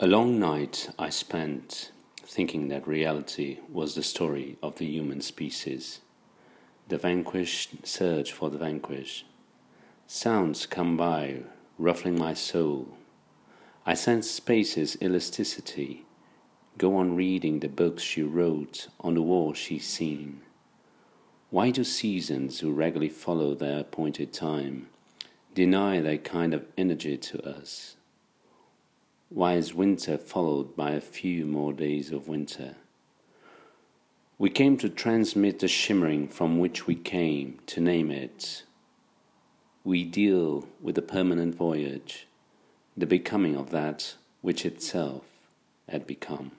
A long night I spent thinking that reality was the story of the human species, the vanquished search for the vanquished. Sounds come by, ruffling my soul. I sense space's elasticity, go on reading the books she wrote on the wall she's seen. Why do seasons who regularly follow their appointed time deny their kind of energy to us? Is winter followed by a few more days of winter? We came to transmit the shimmering from which we came, to name it. We deal with the permanent voyage, the becoming of that which itself had become.